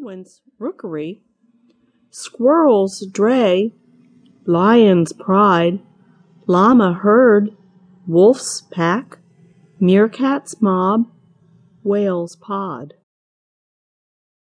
penguin's rookery, squirrel's dray, lion's pride, llama herd, wolf's pack, meerkat's mob, whale's pod.